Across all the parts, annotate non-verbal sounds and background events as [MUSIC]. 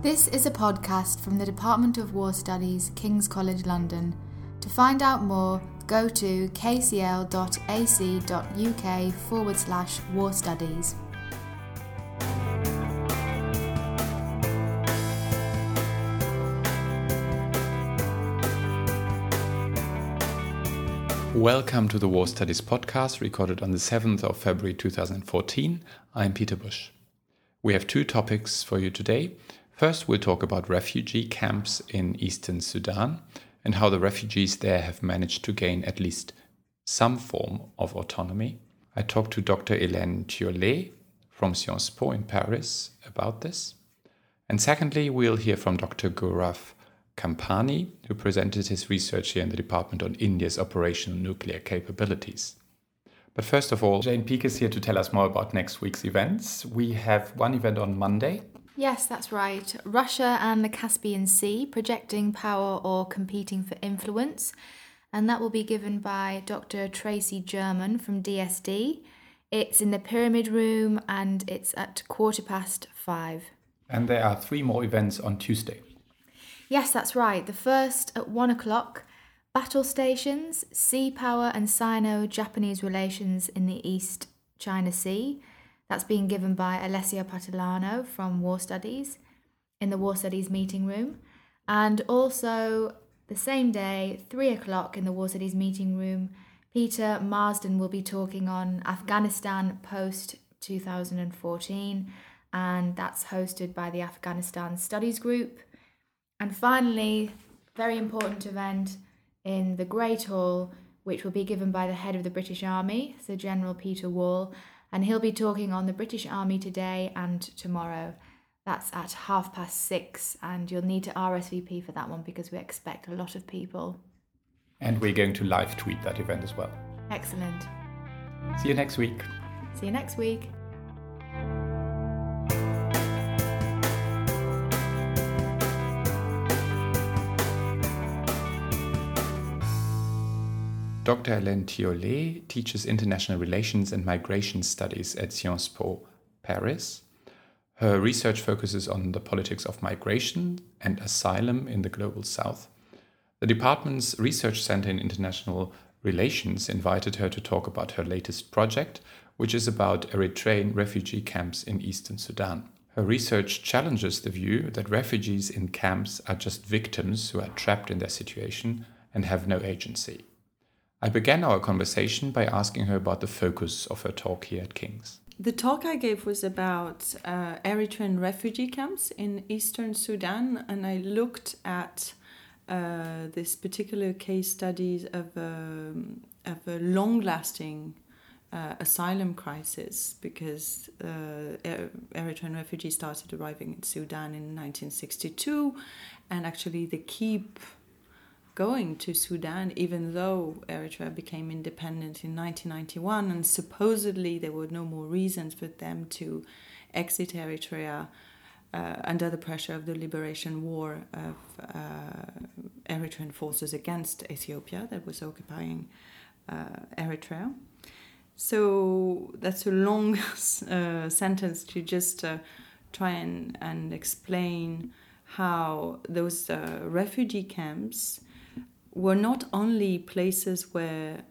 This is a podcast from the Department of War Studies, King's College London. To find out more, go to kcl.ac.uk forward slash war studies. Welcome to the War Studies podcast, recorded on the 7th of February 2014. I'm Peter Bush. We have two topics for you today. First, we'll talk about refugee camps in eastern Sudan and how the refugees there have managed to gain at least some form of autonomy. I talked to Dr. Hélène Thiollet from Sciences Po in Paris about this. And secondly, we'll hear from Dr. Gaurav Kampani, who presented his research here in the department on India's operational nuclear capabilities. But first of all, Jane Peake is here to tell us more about next week's events. We have one event on Monday, Yes, that's right. Russia and the Caspian Sea projecting power or competing for influence. And that will be given by Dr. Tracy German from DSD. It's in the Pyramid Room and it's at quarter past five. And there are three more events on Tuesday. Yes, that's right. The first at one o'clock Battle Stations, Sea Power and Sino Japanese Relations in the East China Sea. That's being given by Alessio Patalano from War Studies in the War Studies meeting room. And also the same day, three o'clock in the War Studies meeting room, Peter Marsden will be talking on Afghanistan post 2014, and that's hosted by the Afghanistan Studies Group. And finally, very important event in the Great Hall, which will be given by the head of the British Army, Sir General Peter Wall, and he'll be talking on the British Army today and tomorrow. That's at half past six, and you'll need to RSVP for that one because we expect a lot of people. And we're going to live tweet that event as well. Excellent. See you next week. See you next week. Dr. Hélène Thiollet teaches international relations and migration studies at Sciences Po Paris. Her research focuses on the politics of migration and asylum in the global south. The department's Research Center in International Relations invited her to talk about her latest project, which is about Eritrean refugee camps in eastern Sudan. Her research challenges the view that refugees in camps are just victims who are trapped in their situation and have no agency. I began our conversation by asking her about the focus of her talk here at King's. The talk I gave was about uh, Eritrean refugee camps in eastern Sudan, and I looked at uh, this particular case studies of a, of a long lasting uh, asylum crisis because uh, Eritrean refugees started arriving in Sudan in 1962, and actually they keep going to Sudan, even though Eritrea became independent in 1991, and supposedly there were no more reasons for them to exit Eritrea uh, under the pressure of the liberation war of uh, Eritrean forces against Ethiopia that was occupying uh, Eritrea. So that's a long [LAUGHS] uh, sentence to just uh, try and, and explain how those uh, refugee camps were not only places where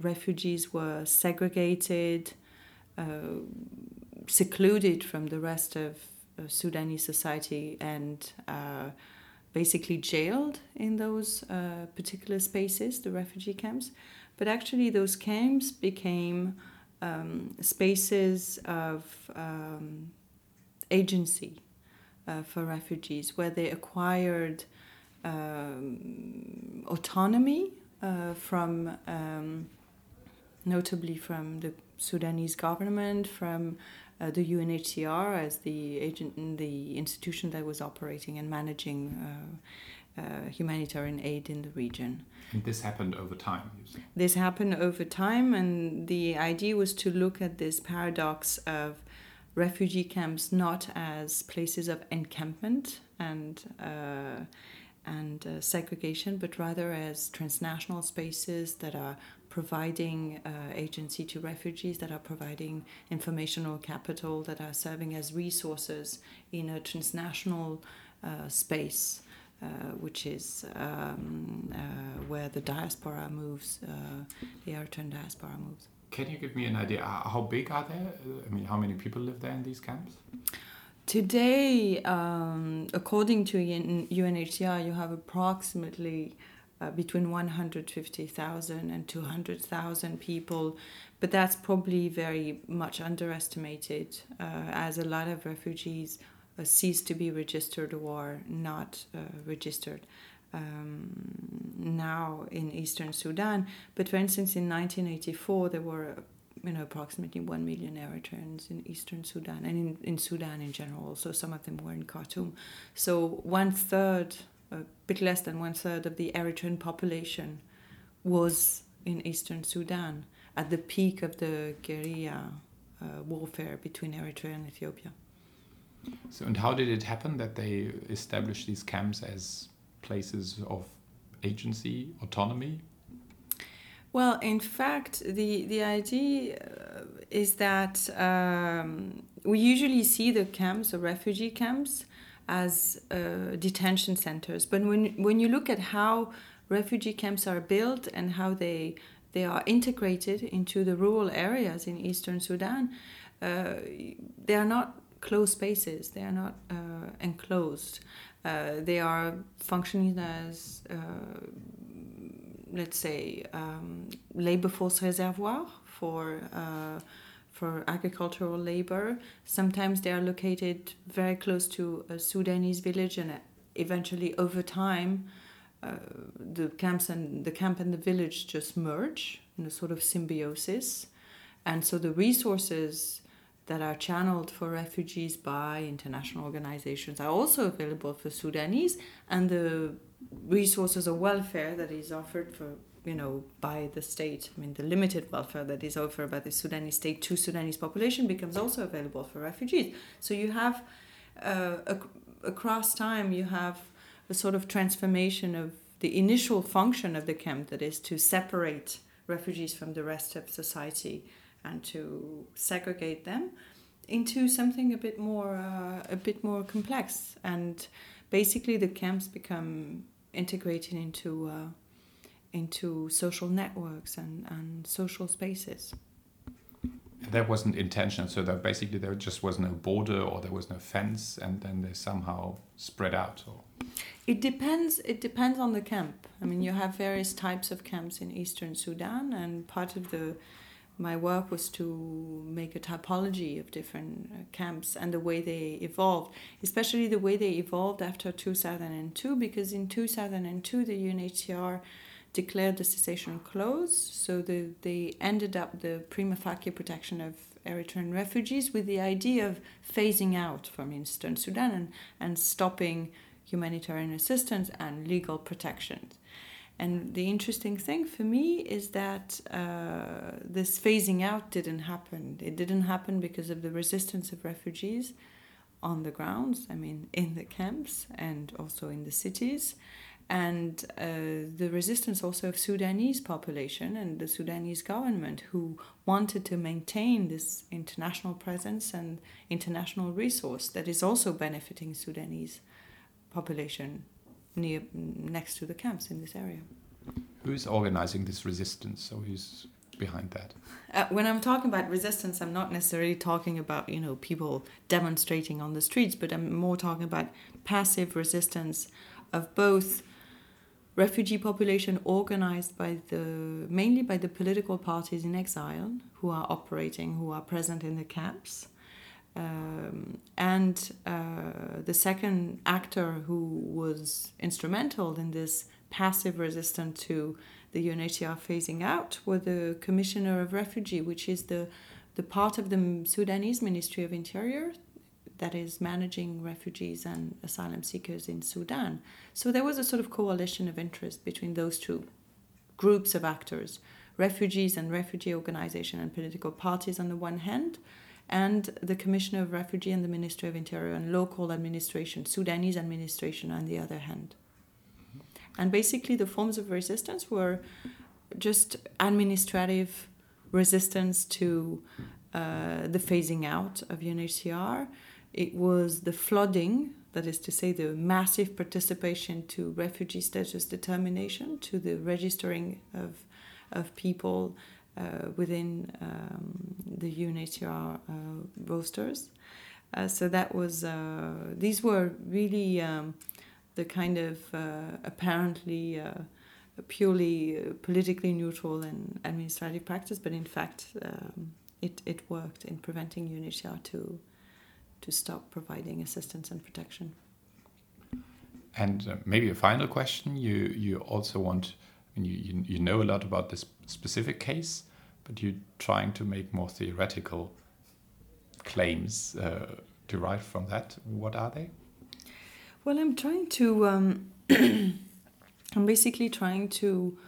refugees were segregated, uh, secluded from the rest of uh, Sudanese society, and uh, basically jailed in those uh, particular spaces, the refugee camps, but actually those camps became um, spaces of um, agency uh, for refugees where they acquired um, autonomy uh, from, um, notably from the Sudanese government, from uh, the UNHCR as the agent, the institution that was operating and managing uh, uh, humanitarian aid in the region. And this happened over time. This happened over time, and the idea was to look at this paradox of refugee camps not as places of encampment and uh, and uh, segregation, but rather as transnational spaces that are providing uh, agency to refugees, that are providing informational capital, that are serving as resources in a transnational uh, space. Uh, which is um, uh, where the diaspora moves, uh, the Eritrean diaspora moves. Can you give me an idea? How big are they? I mean, how many people live there in these camps? Today, um, according to UNHCR, you have approximately uh, between 150,000 and 200,000 people, but that's probably very much underestimated uh, as a lot of refugees uh, cease to be registered or not uh, registered. Um, now in eastern Sudan, but for instance, in 1984 there were you know approximately one million Eritreans in eastern Sudan and in, in Sudan in general. So some of them were in Khartoum. So one third, a bit less than one third of the Eritrean population was in eastern Sudan at the peak of the guerrilla uh, warfare between Eritrea and Ethiopia. So, and how did it happen that they established these camps as places of agency, autonomy? Well, in fact, the, the idea uh, is that um, we usually see the camps, the refugee camps, as uh, detention centers. But when, when you look at how refugee camps are built and how they, they are integrated into the rural areas in eastern Sudan, uh, they are not closed spaces, they are not uh, enclosed. Uh, they are functioning as, uh, let's say, um, labor force reservoir for uh, for agricultural labor. Sometimes they are located very close to a Sudanese village, and eventually, over time, uh, the camps and the camp and the village just merge in a sort of symbiosis, and so the resources that are channeled for refugees by international organizations are also available for Sudanese, and the resources of welfare that is offered for you know by the state. I mean the limited welfare that is offered by the sudanese state to sudanese population becomes also available for refugees. So you have uh, ac- across time you have a sort of transformation of the initial function of the camp that is to separate refugees from the rest of society and to segregate them into something a bit more uh, a bit more complex. And basically the camps become integrated into uh, into social networks and, and social spaces. That wasn't intentional so that basically there just was no border or there was no fence and then they somehow spread out or? It depends it depends on the camp. I mean you have various types of camps in eastern sudan and part of the my work was to make a typology of different uh, camps and the way they evolved, especially the way they evolved after 2002, because in 2002 the UNHCR declared the cessation clause, so the, they ended up the prima facie protection of Eritrean refugees with the idea of phasing out from Eastern Sudan and, and stopping humanitarian assistance and legal protections. And the interesting thing for me is that uh, this phasing out didn't happen. It didn't happen because of the resistance of refugees on the grounds, I mean, in the camps and also in the cities, and uh, the resistance also of Sudanese population and the Sudanese government who wanted to maintain this international presence and international resource that is also benefiting Sudanese population near next to the camps in this area. Who's organizing this resistance? So who's behind that? Uh, when I'm talking about resistance, I'm not necessarily talking about you know people demonstrating on the streets, but I'm more talking about passive resistance of both refugee population organized by the mainly by the political parties in exile who are operating, who are present in the camps, um, and uh, the second actor who was instrumental in this passive resistance to the UNHCR phasing out were the Commissioner of Refugee, which is the, the part of the Sudanese Ministry of Interior that is managing refugees and asylum seekers in Sudan. So there was a sort of coalition of interest between those two groups of actors refugees and refugee organization and political parties on the one hand and the Commissioner of Refugee and the Ministry of Interior and local administration, Sudanese administration on the other hand. And basically, the forms of resistance were just administrative resistance to uh, the phasing out of UNHCR. It was the flooding, that is to say, the massive participation to refugee status determination, to the registering of, of people uh, within um, the UNHCR uh, rosters. Uh, so that was, uh, these were really um, the kind of apparently purely politically neutral and administrative practice, but in fact, um, it, it worked in preventing UNHCR to, to stop providing assistance and protection. And maybe a final question. You you also want, you, you, you know a lot about this specific case, but you're trying to make more theoretical claims uh, derived from that. What are they? Well, I'm trying to. Um, [CLEARS THROAT] I'm basically trying to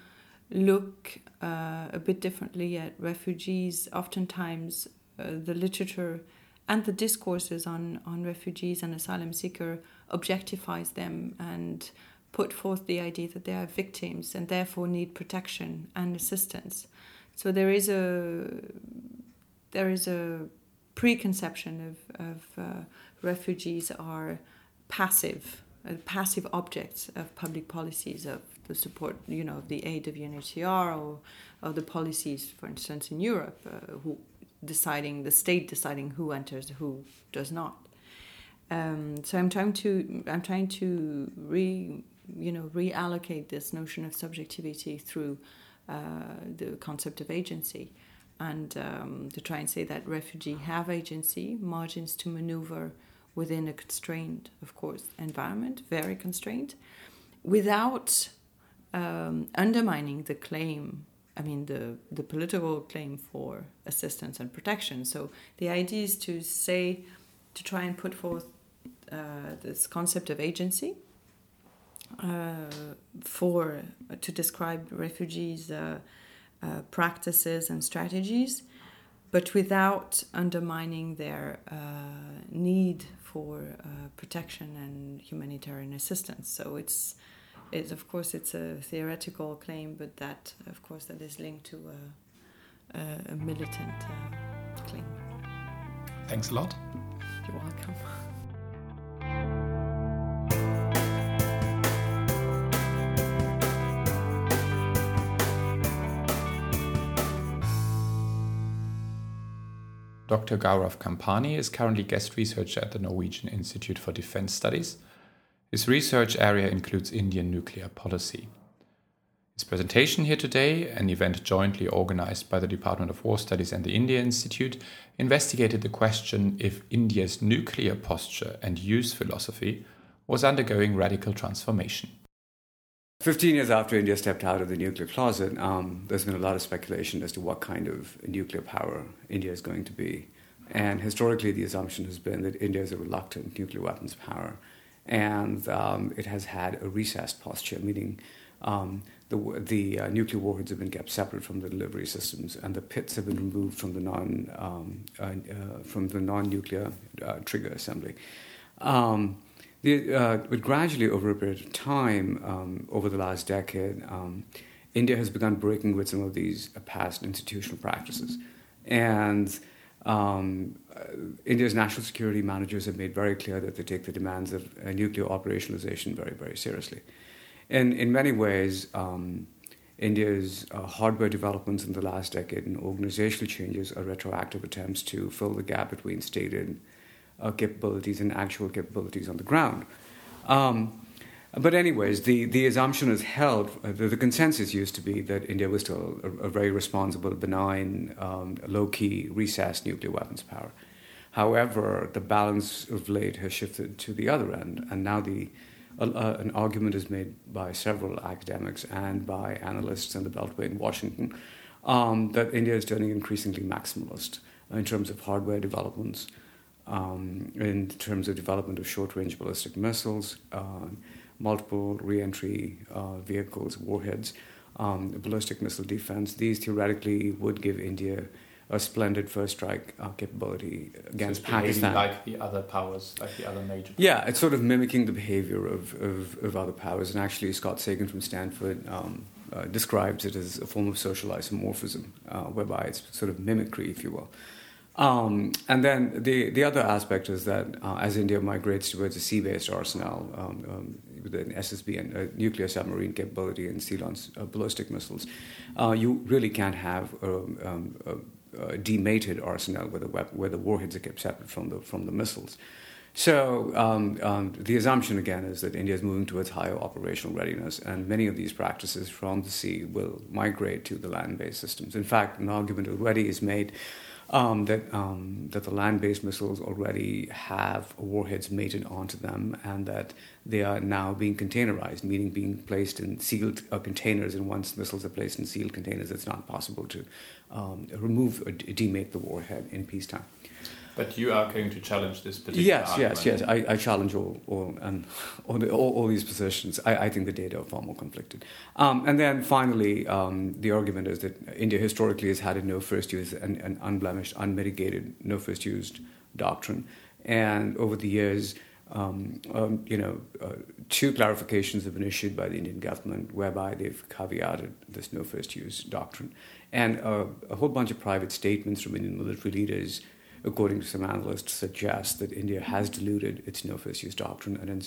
look uh, a bit differently at refugees. Oftentimes, uh, the literature and the discourses on, on refugees and asylum seeker objectifies them and put forth the idea that they are victims and therefore need protection and assistance. So there is a there is a preconception of, of uh, refugees are passive, uh, passive objects of public policies of the support, you know, the aid of UNHCR or, or the policies, for instance, in Europe, uh, who deciding the state deciding who enters, who does not. Um, so I'm trying to I'm trying to re you know reallocate this notion of subjectivity through the concept of agency and um, to try and say that refugee have agency, margins to maneuver within a constrained, of course, environment, very constrained, without um, undermining the claim. I mean, the, the political claim for assistance and protection. So the idea is to say, to try and put forth uh, this concept of agency uh, for to describe refugees' uh, uh, practices and strategies, but without undermining their uh, need for uh, protection and humanitarian assistance. So it's, it's of course it's a theoretical claim, but that of course that is linked to a, a, a militant claim. Thanks a lot. You're welcome. Dr. Gaurav Kampani is currently guest researcher at the Norwegian Institute for Defense Studies. His research area includes Indian nuclear policy. His presentation here today, an event jointly organized by the Department of War Studies and the India Institute, investigated the question if India's nuclear posture and use philosophy was undergoing radical transformation. 15 years after India stepped out of the nuclear closet, um, there's been a lot of speculation as to what kind of nuclear power India is going to be. And historically, the assumption has been that India is a reluctant nuclear weapons power. And um, it has had a recessed posture, meaning um, the, the uh, nuclear warheads have been kept separate from the delivery systems, and the pits have been removed from the non um, uh, uh, from the non-nuclear uh, trigger assembly. Um, the, uh, but gradually, over a period of time, um, over the last decade, um, India has begun breaking with some of these uh, past institutional practices. And um, uh, India's national security managers have made very clear that they take the demands of uh, nuclear operationalization very, very seriously. And in many ways, um, India's uh, hardware developments in the last decade and organizational changes are retroactive attempts to fill the gap between stated uh, capabilities and actual capabilities on the ground. Um, but anyways, the, the assumption is held, uh, the, the, consensus used to be that India was still a, a very responsible, benign, um, low-key, recessed nuclear weapons power. However, the balance of late has shifted to the other end, and now the, uh, an argument is made by several academics and by analysts in the Beltway in Washington um, that India is turning increasingly maximalist in terms of hardware developments, um, in terms of development of short-range ballistic missiles, uh, multiple reentry uh, vehicles, warheads, um, ballistic missile defense. These theoretically would give India a splendid first strike uh, capability against so Pakistan. like the other powers, like the other major. Powers. Yeah, it's sort of mimicking the behavior of, of, of, other powers. And actually, Scott Sagan from Stanford um, uh, describes it as a form of social isomorphism, uh, whereby it's sort of mimicry, if you will. Um, and then the, the other aspect is that uh, as India migrates towards a sea based arsenal um, um, with an SSB and a nuclear submarine capability and sea launched uh, ballistic missiles, uh, you really can't have um, um, a, a, demated arsenal where the, where the warheads are kept separate from the, from the missiles. So um, um, the assumption again is that India is moving towards higher operational readiness, and many of these practices from the sea will migrate to the land-based systems. In fact, an argument already is made um, that um, that the land-based missiles already have warheads mated onto them, and that they are now being containerized, meaning being placed in sealed uh, containers. And once missiles are placed in sealed containers, it's not possible to um, remove or demate the warhead in peacetime. But you are going to challenge this particular Yes, argument. yes, yes. I, I challenge all, all, and all, the, all, all, these positions. I, I think the data are far more conflicted. Um, and then finally, um, the argument is that India historically has had a no first use, an, an unblemished, unmitigated no first used doctrine. And over the years, um, um, you know, uh, two clarifications have been issued by the Indian government whereby they've caveated this no first use doctrine. And uh, a whole bunch of private statements from Indian military leaders according to some analysts, suggests that India has diluted its no first use doctrine and in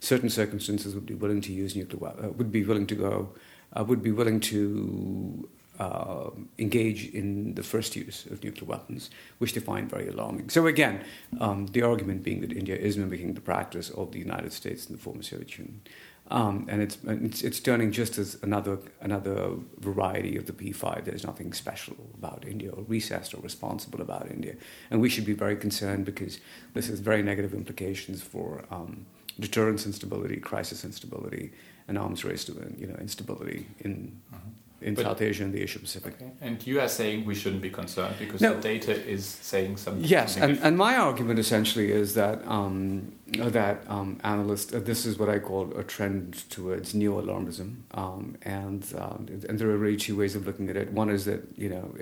certain circumstances would be willing to use nuclear uh, would be willing to go uh, would be willing to uh, engage in the first use of nuclear weapons, which they find very alarming. So again, um, the argument being that India is mimicking the practice of the United States and the former Soviet Union. Um, and it's, it's, it's turning just as another another variety of the P5. There's nothing special about India or recessed or responsible about India, and we should be very concerned because this has very negative implications for um, deterrence instability, crisis instability, and arms race to you know instability in. Mm-hmm in but, South Asia and the Asia Pacific. Okay. And you are saying we shouldn't be concerned because no. the data is saying something. Yes, something and, and my argument essentially is that um, that um, uh, this is what I call a trend towards neo alarmism, um, and um, and there are really two ways of looking at it. One is that you know.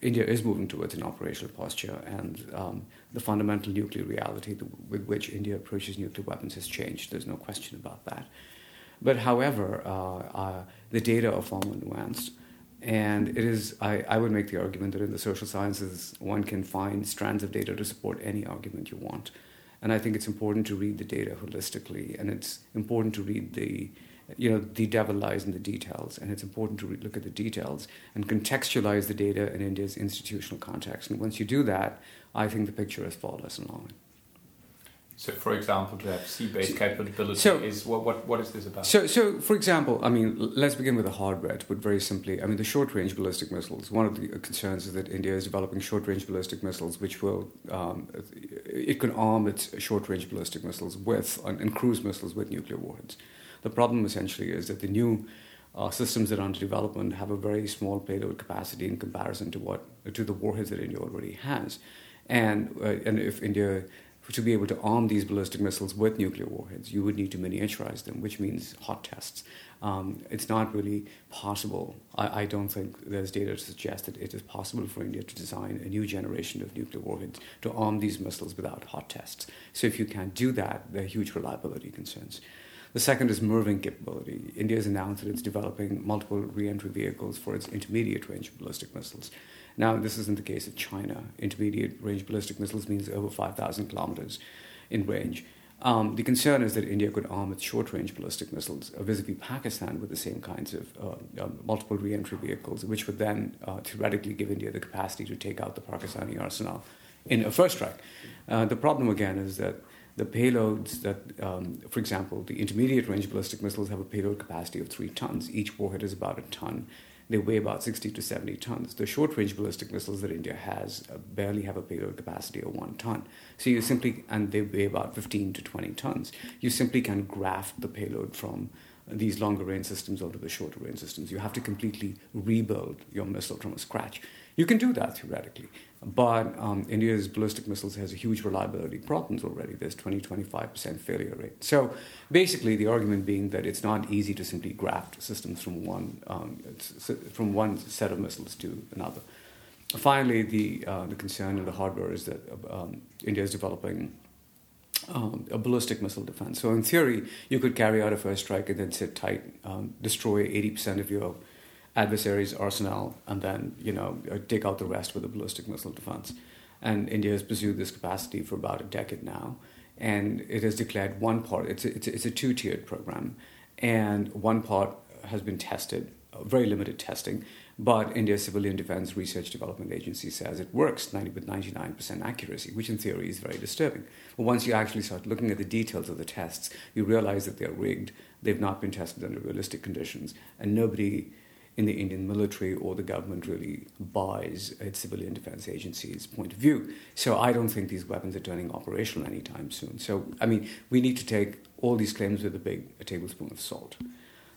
India is moving towards an operational posture, and um, the fundamental nuclear reality with which India approaches nuclear weapons has changed. There's no question about that. But however, uh, uh, the data are far more nuanced. And it is, I, I would make the argument that in the social sciences, one can find strands of data to support any argument you want. And I think it's important to read the data holistically, and it's important to read the, you know, the devil lies in the details, and it's important to re- look at the details and contextualize the data in India's institutional context. And once you do that, I think the picture is far less alarming. So, for example, to have sea-based capability so, is what, what what is this about? So, so for example, I mean, let's begin with the hardware. To put very simply, I mean, the short-range ballistic missiles. One of the concerns is that India is developing short-range ballistic missiles, which will um, it can arm its short-range ballistic missiles with and cruise missiles with nuclear warheads. The problem essentially is that the new uh, systems that are under development have a very small payload capacity in comparison to what to the warheads that India already has, and uh, and if India to be able to arm these ballistic missiles with nuclear warheads, you would need to miniaturize them, which means hot tests. Um, it's not really possible. I, I, don't think there's data to suggest that it is possible for India to design a new generation of nuclear warheads to arm these missiles without hot tests. So if you can't do that, there are huge reliability concerns. The second is MIRVing capability. India has announced that it's developing multiple re-entry vehicles for its intermediate range ballistic missiles. Now, this isn't the case of China. Intermediate range ballistic missiles means over 5,000 kilometers in range. Um, the concern is that India could arm its short range ballistic missiles vis a vis Pakistan with the same kinds of uh, uh, multiple re entry vehicles, which would then uh, theoretically give India the capacity to take out the Pakistani arsenal in a first strike. Uh, the problem, again, is that the payloads that, um, for example, the intermediate range ballistic missiles have a payload capacity of three tons. Each warhead is about a ton they weigh about 60 to 70 tons. The short range ballistic missiles that India has uh, barely have a payload capacity of one ton. So you simply, and they weigh about 15 to 20 tons. You simply can graft the payload from these longer range systems onto the shorter range systems. You have to completely rebuild your missile from scratch. You can do that theoretically, but um, India's ballistic missiles has a huge reliability problems already. There's 20 25% failure rate. So basically, the argument being that it's not easy to simply graft systems from one, um, from one set of missiles to another. Finally, the, uh, the concern in the hardware is that um, India is developing um, a ballistic missile defense. So in theory, you could carry out a first strike and then sit tight, um, destroy 80% of your adversary's arsenal and then, you know, uh, take out the rest with a ballistic missile defense. And India has pursued this capacity for about a decade now. And it has declared one part, it's a, it's a, it's a two tiered program. And one part has been tested, uh, very limited testing. But India's Civilian Defense Research Development Agency says it works 90 with 99% accuracy, which in theory is very disturbing. But once you actually start looking at the details of the tests, you realize that they're rigged. They've not been tested under realistic conditions, and nobody in the Indian military or the government really buys its civilian defense agency's point of view. So I don't think these weapons are turning operational anytime soon. So, I mean, we need to take all these claims with a big a tablespoon of salt.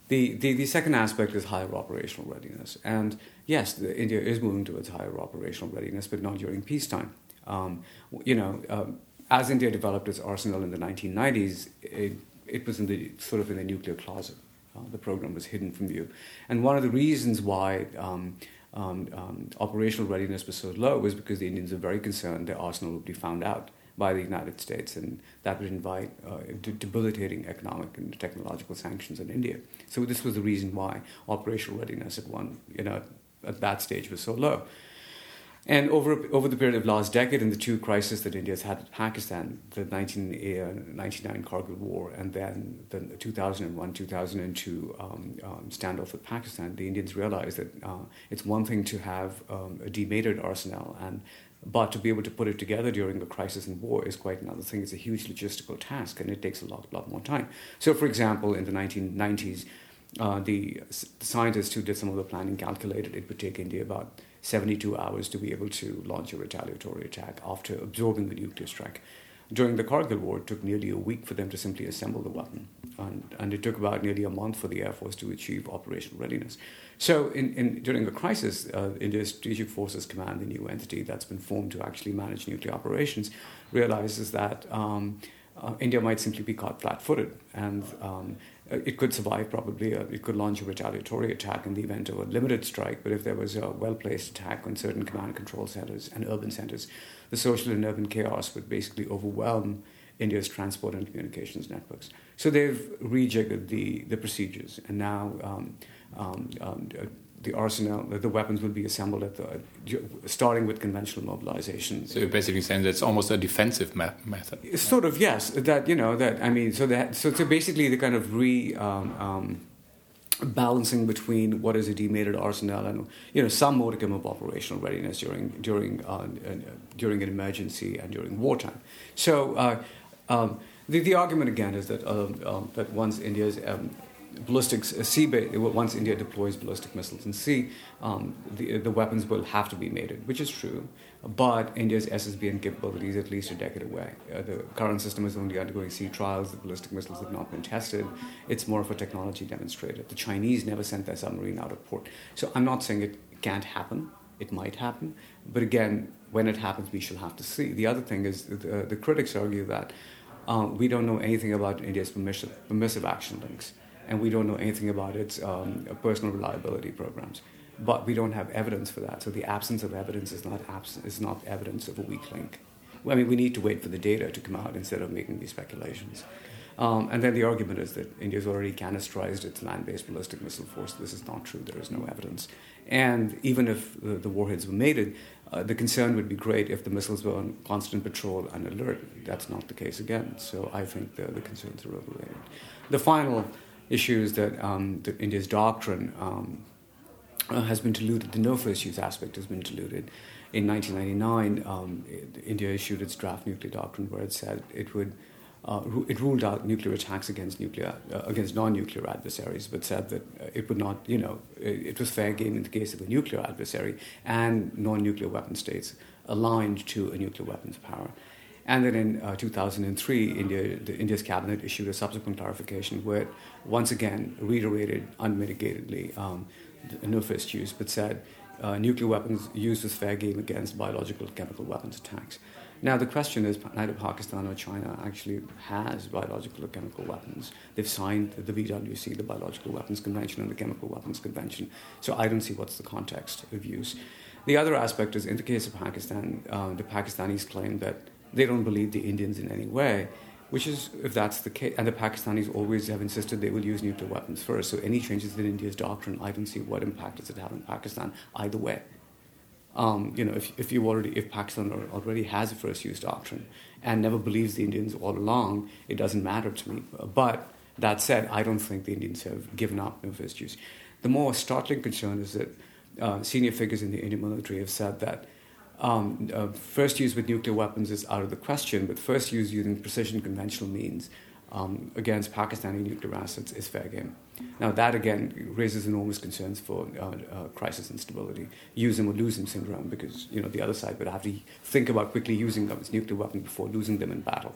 The, the, the second aspect is higher operational readiness. And yes, the, India is moving towards higher operational readiness, but not during peacetime. Um, you know, um, as India developed its arsenal in the 1990s, it, it was in the sort of in the nuclear closet. Uh, the program was hidden from view. And one of the reasons why um, um, um, operational readiness was so low was because the Indians were very concerned their arsenal would be found out by the United States, and that would invite uh, debilitating economic and technological sanctions on India. So this was the reason why operational readiness at one, you know, at that stage was so low. And over, over the period of last decade and the two crises that India has had with Pakistan, the 1999 Kargil War and then the 2001-2002 um, um, standoff with Pakistan, the Indians realized that uh, it's one thing to have um, a demated arsenal and but to be able to put it together during a crisis and war is quite another thing. It's a huge logistical task and it takes a lot, lot more time. So, for example, in the 1990s, uh, the scientists who did some of the planning calculated it would take India about 72 hours to be able to launch a retaliatory attack after absorbing the nuclear strike. During the Kargil War, it took nearly a week for them to simply assemble the weapon. And, and it took about nearly a month for the Air Force to achieve operational readiness. So, in, in, during the crisis, uh, India's Strategic Forces Command, the new entity that's been formed to actually manage nuclear operations, realizes that um, uh, India might simply be caught flat footed. And um, it could survive probably. Uh, it could launch a retaliatory attack in the event of a limited strike, but if there was a well placed attack on certain command and control centers and urban centers, the social and urban chaos would basically overwhelm India's transport and communications networks. So they've rejiggered the, the procedures, and now um, um, um, the arsenal, the weapons will be assembled at the, starting with conventional mobilization. So you're basically saying that it's almost a defensive method. Sort of, yes. That you know that I mean, so that so, so basically the kind of re. Um, um, balancing between what is a demated arsenal and you know some modicum of operational readiness during during uh, uh, during an emergency and during wartime. So uh, um, the the argument again is that um, um, that once India's ballistics uh, sea once India deploys ballistic missiles in sea, um, the the weapons will have to be mated, which is true. But India's SSBN capability is at least a decade away. Uh, the current system is only undergoing sea trials. The ballistic missiles have not been tested. It's more of a technology demonstrator. The Chinese never sent their submarine out of port. So I'm not saying it can't happen. It might happen. But again, when it happens, we shall have to see. The other thing is the, the critics argue that um, we don't know anything about India's permissive action links and we don't know anything about its um, personal reliability programs. But we don't have evidence for that. So the absence of evidence is not, abs- is not evidence of a weak link. I mean, we need to wait for the data to come out instead of making these speculations. Um, and then the argument is that India's already canisterized its land based ballistic missile force. This is not true, there is no evidence. And even if the, the warheads were mated, uh, the concern would be great if the missiles were on constant patrol and alert. That's not the case again. So I think the, the concerns are overrated. The final issues that, um, India's doctrine um, uh, has been diluted. The no first use aspect has been diluted. In 1999, um, India issued its draft nuclear doctrine, where it said it would. Uh, it ruled out nuclear attacks against nuclear uh, against non-nuclear adversaries, but said that uh, it would not, you know, it, it, was fair game in the case of a nuclear adversary and non-nuclear weapon states aligned to a nuclear weapons power. And then in uh, 2003, India, the, India's cabinet issued a subsequent clarification where it once again reiterated unmitigatedly um, no first use, but said uh, nuclear weapons used as fair game against biological chemical weapons attacks. Now, the question is neither Pakistan or China actually has biological or chemical weapons. They've signed the BWC, the Biological Weapons Convention, and the Chemical Weapons Convention. So I don't see what's the context of use. The other aspect is in the case of Pakistan, uh, the Pakistanis claim that they don't believe the Indians in any way. which is if that's the case, and the Pakistanis always have insisted they will use nuclear weapons first. So any changes in India's doctrine, I don't see what impact does it have on Pakistan either way. Um, you know, if, if you already if Pakistan already has a first use doctrine and never believes the Indians all along, it doesn't matter to me. But that said, I don't think the Indians have given up in first use. The more startling concern is that uh, senior figures in the Indian military have said that um, uh, first use with nuclear weapons is out of the question, but first use using precision conventional means um, against Pakistani nuclear assets is fair game. Now, that again raises enormous concerns for uh, uh, crisis instability, use them or lose them syndrome, because you know the other side would have to think about quickly using them as nuclear weapons before losing them in battle.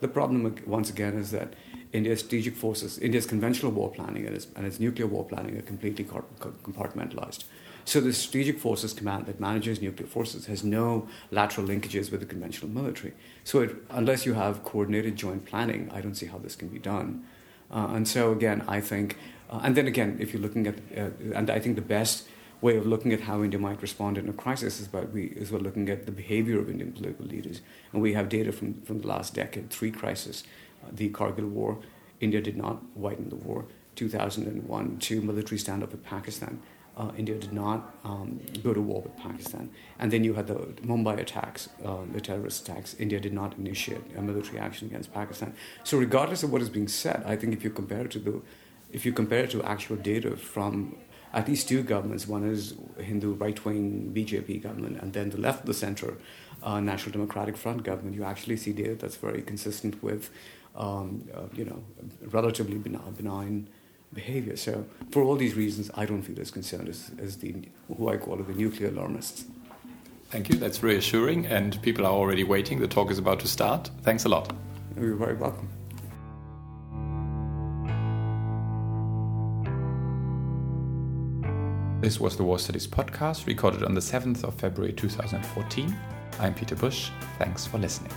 The problem, once again, is that India's strategic forces, India's conventional war planning and its, and its nuclear war planning are completely compartmentalized. So the Strategic Forces Command that manages nuclear forces has no lateral linkages with the conventional military. So it, unless you have coordinated joint planning, I don't see how this can be done. Uh, and so again, I think, uh, and then again, if you're looking at, uh, and I think the best way of looking at how India might respond in a crisis is by we is we're looking at the behavior of Indian political leaders, and we have data from from the last decade, three crises, uh, the Kargil War, India did not widen the war. 2001, two military standoff with Pakistan uh, India did not um, go to war with Pakistan. And then you had the Mumbai attacks, uh, the terrorist attacks. India did not initiate a military action against Pakistan. So regardless of what is being said, I think if you compare it to the, if you compare it to actual data from at least two governments, one is Hindu right-wing BJP government, and then the left of the center, uh, National Democratic Front government, you actually see data that's very consistent with, um, uh, you know, relatively benign behavior. So for all these reasons, I don't feel as concerned as, as the who I call the nuclear alarmists. Thank you. That's reassuring, and people are already waiting. The talk is about to start. Thanks a lot. You're very welcome. This was the War Studies podcast recorded on the 7th of February 2014. I'm Peter Bush. Thanks for listening.